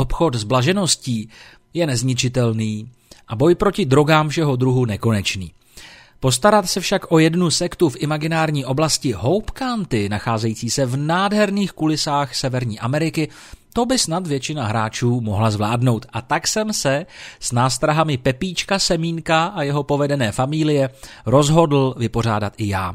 Obchod s blažeností je nezničitelný a boj proti drogám všeho druhu nekonečný. Postarat se však o jednu sektu v imaginární oblasti Hope County, nacházející se v nádherných kulisách Severní Ameriky, to by snad většina hráčů mohla zvládnout. A tak jsem se s nástrahami Pepíčka Semínka a jeho povedené familie rozhodl vypořádat i já.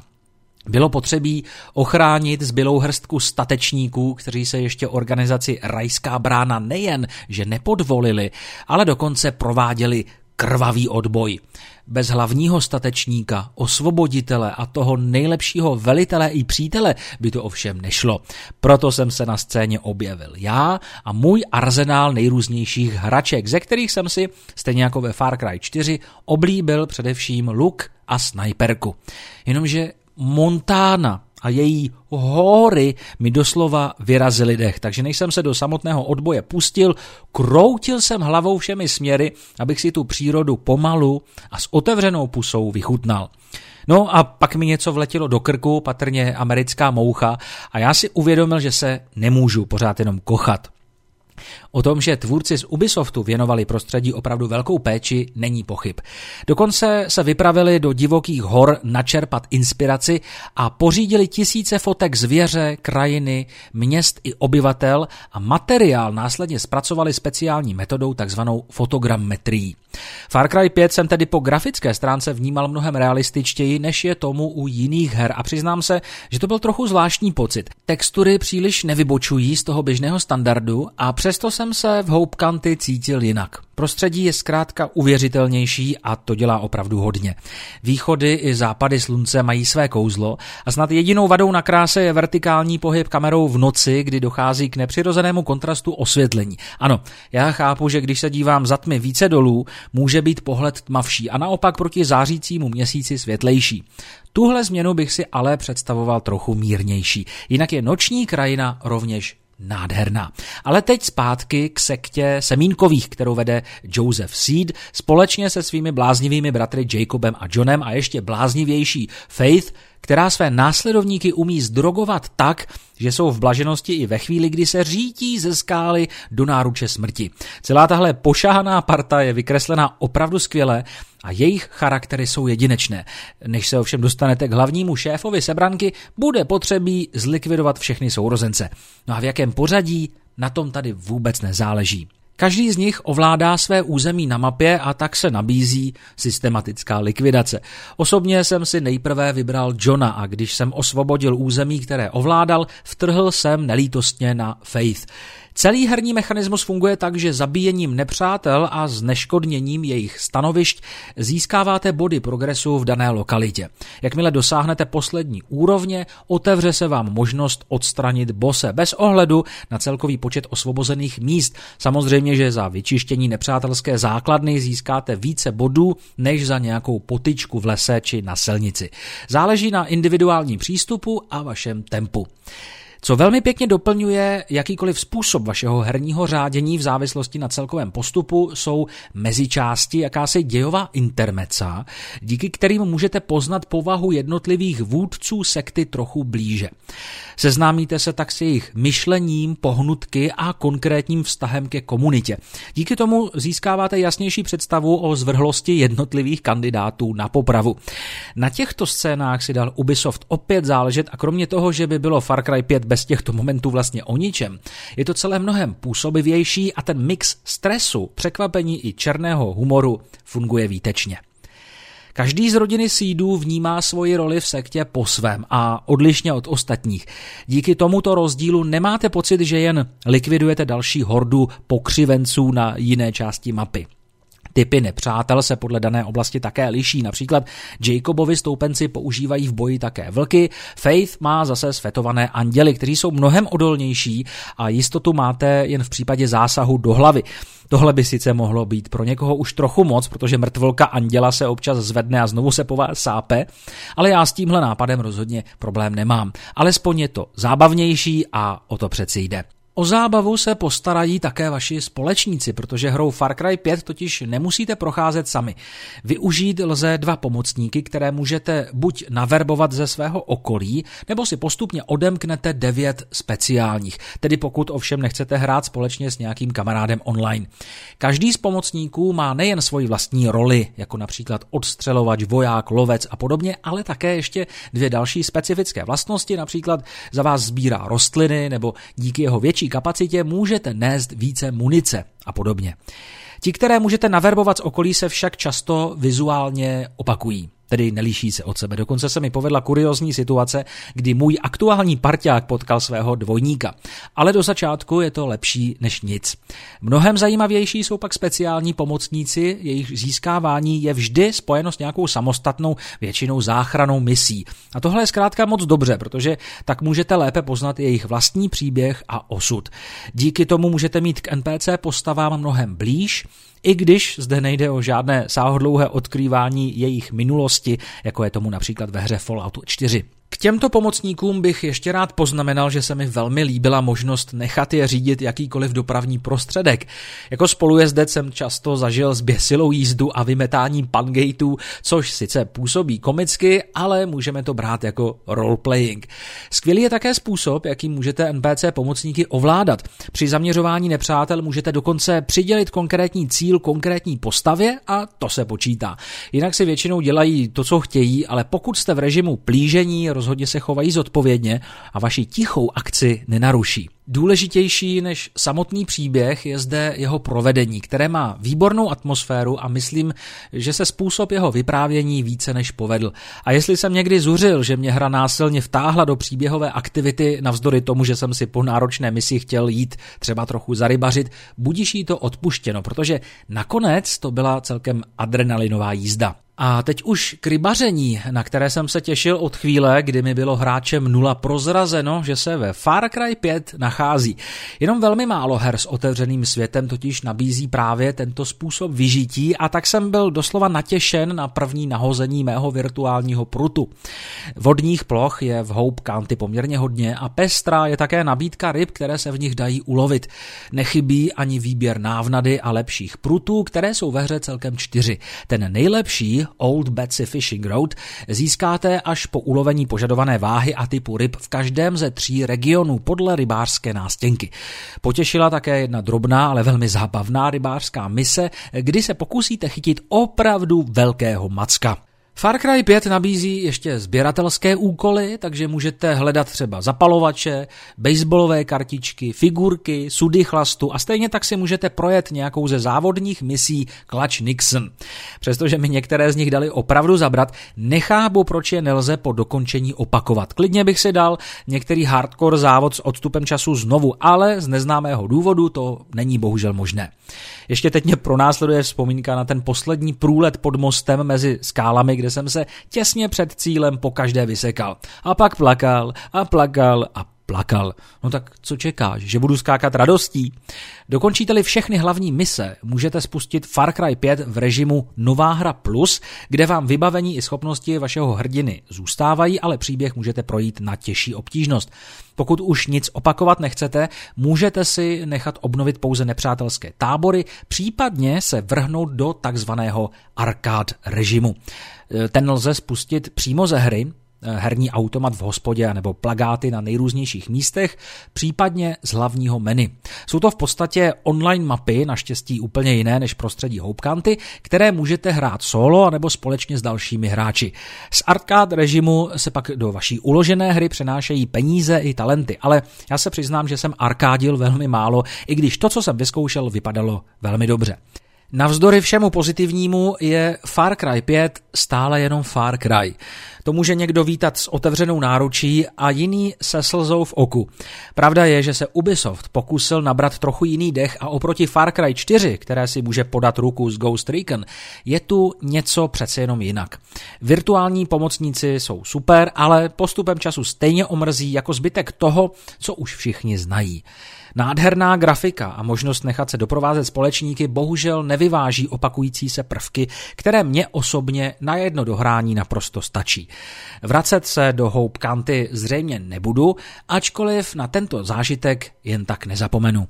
Bylo potřebí ochránit zbylou hrstku statečníků, kteří se ještě organizaci Rajská brána nejen, že nepodvolili, ale dokonce prováděli krvavý odboj. Bez hlavního statečníka, osvoboditele a toho nejlepšího velitele i přítele by to ovšem nešlo. Proto jsem se na scéně objevil já a můj arzenál nejrůznějších hraček, ze kterých jsem si, stejně jako ve Far Cry 4, oblíbil především luk a snajperku. Jenomže Montana a její hory mi doslova vyrazily dech, takže než jsem se do samotného odboje pustil, kroutil jsem hlavou všemi směry, abych si tu přírodu pomalu a s otevřenou pusou vychutnal. No a pak mi něco vletělo do krku, patrně americká moucha, a já si uvědomil, že se nemůžu pořád jenom kochat. O tom, že tvůrci z Ubisoftu věnovali prostředí opravdu velkou péči, není pochyb. Dokonce se vypravili do divokých hor načerpat inspiraci a pořídili tisíce fotek zvěře, krajiny, měst i obyvatel a materiál následně zpracovali speciální metodou takzvanou fotogrammetrií. Far Cry 5 jsem tedy po grafické stránce vnímal mnohem realističtěji, než je tomu u jiných her a přiznám se, že to byl trochu zvláštní pocit. Textury příliš nevybočují z toho běžného standardu a přesto jsem se v Hope County cítil jinak. Prostředí je zkrátka uvěřitelnější a to dělá opravdu hodně. Východy i západy slunce mají své kouzlo a snad jedinou vadou na kráse je vertikální pohyb kamerou v noci, kdy dochází k nepřirozenému kontrastu osvětlení. Ano, já chápu, že když se dívám za tmy více dolů, může být pohled tmavší a naopak proti zářícímu měsíci světlejší. Tuhle změnu bych si ale představoval trochu mírnější. Jinak je noční krajina rovněž nádherná. Ale teď zpátky k sektě Semínkových, kterou vede Joseph Seed společně se svými bláznivými bratry Jacobem a Johnem a ještě bláznivější Faith, která své následovníky umí zdrogovat tak, že jsou v blaženosti i ve chvíli, kdy se řítí ze skály do náruče smrti. Celá tahle pošahaná parta je vykreslená opravdu skvěle a jejich charaktery jsou jedinečné. Než se ovšem dostanete k hlavnímu šéfovi sebranky, bude potřebí zlikvidovat všechny sourozence. No a v jakém pořadí, na tom tady vůbec nezáleží. Každý z nich ovládá své území na mapě a tak se nabízí systematická likvidace. Osobně jsem si nejprve vybral Johna a když jsem osvobodil území, které ovládal, vtrhl jsem nelítostně na Faith. Celý herní mechanismus funguje tak, že zabíjením nepřátel a zneškodněním jejich stanovišť získáváte body progresu v dané lokalitě. Jakmile dosáhnete poslední úrovně, otevře se vám možnost odstranit bose bez ohledu na celkový počet osvobozených míst. Samozřejmě, že za vyčištění nepřátelské základny získáte více bodů než za nějakou potyčku v lese či na silnici. Záleží na individuálním přístupu a vašem tempu. Co velmi pěkně doplňuje jakýkoliv způsob vašeho herního řádění v závislosti na celkovém postupu, jsou mezičásti, jakási dějová intermeca, díky kterým můžete poznat povahu jednotlivých vůdců sekty trochu blíže. Seznámíte se tak s jejich myšlením, pohnutky a konkrétním vztahem ke komunitě. Díky tomu získáváte jasnější představu o zvrhlosti jednotlivých kandidátů na popravu. Na těchto scénách si dal Ubisoft opět záležet a kromě toho, že by bylo Far Cry 5 bez těchto momentů vlastně o ničem, je to celé mnohem působivější a ten mix stresu, překvapení i černého humoru funguje výtečně. Každý z rodiny sídů vnímá svoji roli v sektě po svém a odlišně od ostatních. Díky tomuto rozdílu nemáte pocit, že jen likvidujete další hordu pokřivenců na jiné části mapy. Typy nepřátel se podle dané oblasti také liší. Například Jacobovi stoupenci používají v boji také vlky, Faith má zase svetované anděly, kteří jsou mnohem odolnější a jistotu máte jen v případě zásahu do hlavy. Tohle by sice mohlo být pro někoho už trochu moc, protože mrtvolka anděla se občas zvedne a znovu se po vás sápe, ale já s tímhle nápadem rozhodně problém nemám. Alespoň je to zábavnější a o to přeci jde. O zábavu se postarají také vaši společníci, protože hrou Far Cry 5 totiž nemusíte procházet sami. Využít lze dva pomocníky, které můžete buď naverbovat ze svého okolí, nebo si postupně odemknete devět speciálních, tedy pokud ovšem nechcete hrát společně s nějakým kamarádem online. Každý z pomocníků má nejen svoji vlastní roli, jako například odstřelovač, voják, lovec a podobně, ale také ještě dvě další specifické vlastnosti, například za vás sbírá rostliny nebo díky jeho větší kapacitě můžete nést více munice a podobně. Ti, které můžete naverbovat z okolí, se však často vizuálně opakují tedy nelíší se od sebe. Dokonce se mi povedla kuriozní situace, kdy můj aktuální parťák potkal svého dvojníka. Ale do začátku je to lepší než nic. Mnohem zajímavější jsou pak speciální pomocníci, jejich získávání je vždy spojeno s nějakou samostatnou, většinou záchranou misí. A tohle je zkrátka moc dobře, protože tak můžete lépe poznat jejich vlastní příběh a osud. Díky tomu můžete mít k NPC postavám mnohem blíž, i když zde nejde o žádné sáhodlouhé odkrývání jejich minulosti, jako je tomu například ve hře Fallout 4. K těmto pomocníkům bych ještě rád poznamenal, že se mi velmi líbila možnost nechat je řídit jakýkoliv dopravní prostředek. Jako spolujezdec jsem často zažil zběsilou jízdu a vymetání pangateů, což sice působí komicky, ale můžeme to brát jako roleplaying. Skvělý je také způsob, jakým můžete NPC pomocníky ovládat. Při zaměřování nepřátel můžete dokonce přidělit konkrétní cíl konkrétní postavě a to se počítá. Jinak si většinou dělají to, co chtějí, ale pokud jste v režimu plížení, rozhodně se chovají zodpovědně a vaši tichou akci nenaruší. Důležitější než samotný příběh je zde jeho provedení, které má výbornou atmosféru a myslím, že se způsob jeho vyprávění více než povedl. A jestli jsem někdy zuřil, že mě hra násilně vtáhla do příběhové aktivity, navzdory tomu, že jsem si po náročné misi chtěl jít třeba trochu zarybařit, budíš jí to odpuštěno, protože nakonec to byla celkem adrenalinová jízda. A teď už k rybaření, na které jsem se těšil od chvíle, kdy mi bylo hráčem nula prozrazeno, že se ve Far Cry 5 nachází. Jenom velmi málo her s otevřeným světem totiž nabízí právě tento způsob vyžití a tak jsem byl doslova natěšen na první nahození mého virtuálního prutu. Vodních ploch je v Hope County poměrně hodně a pestrá je také nabídka ryb, které se v nich dají ulovit. Nechybí ani výběr návnady a lepších prutů, které jsou ve hře celkem čtyři. Ten nejlepší Old Betsy Fishing Road získáte až po ulovení požadované váhy a typu ryb v každém ze tří regionů podle rybářské nástěnky. Potěšila také jedna drobná, ale velmi zábavná rybářská mise, kdy se pokusíte chytit opravdu velkého macka. Far Cry 5 nabízí ještě sběratelské úkoly, takže můžete hledat třeba zapalovače, baseballové kartičky, figurky, sudy chlastu a stejně tak si můžete projet nějakou ze závodních misí Clutch Nixon. Přestože mi některé z nich dali opravdu zabrat, nechápu, proč je nelze po dokončení opakovat. Klidně bych si dal některý hardcore závod s odstupem času znovu, ale z neznámého důvodu to není bohužel možné. Ještě teď mě pronásleduje vzpomínka na ten poslední průlet pod mostem mezi skálami, kde jsem se těsně před cílem po každé vysekal. A pak plakal a plakal a plakal. No tak co čekáš, že budu skákat radostí? Dokončíte-li všechny hlavní mise, můžete spustit Far Cry 5 v režimu Nová hra plus, kde vám vybavení i schopnosti vašeho hrdiny zůstávají, ale příběh můžete projít na těžší obtížnost. Pokud už nic opakovat nechcete, můžete si nechat obnovit pouze nepřátelské tábory, případně se vrhnout do takzvaného arcade režimu. Ten lze spustit přímo ze hry, herní automat v hospodě nebo plagáty na nejrůznějších místech, případně z hlavního menu. Jsou to v podstatě online mapy, naštěstí úplně jiné než prostředí houpkanty, které můžete hrát solo nebo společně s dalšími hráči. Z arcade režimu se pak do vaší uložené hry přenášejí peníze i talenty, ale já se přiznám, že jsem arkádil velmi málo, i když to, co jsem vyzkoušel, vypadalo velmi dobře. Navzdory všemu pozitivnímu je Far Cry 5 stále jenom Far Cry. To může někdo vítat s otevřenou náručí a jiný se slzou v oku. Pravda je, že se Ubisoft pokusil nabrat trochu jiný dech a oproti Far Cry 4, které si může podat ruku z Ghost Recon, je tu něco přece jenom jinak. Virtuální pomocníci jsou super, ale postupem času stejně omrzí jako zbytek toho, co už všichni znají. Nádherná grafika a možnost nechat se doprovázet společníky bohužel nevyváží opakující se prvky, které mě osobně na jedno dohrání naprosto stačí. Vracet se do Hope County zřejmě nebudu, ačkoliv na tento zážitek jen tak nezapomenu.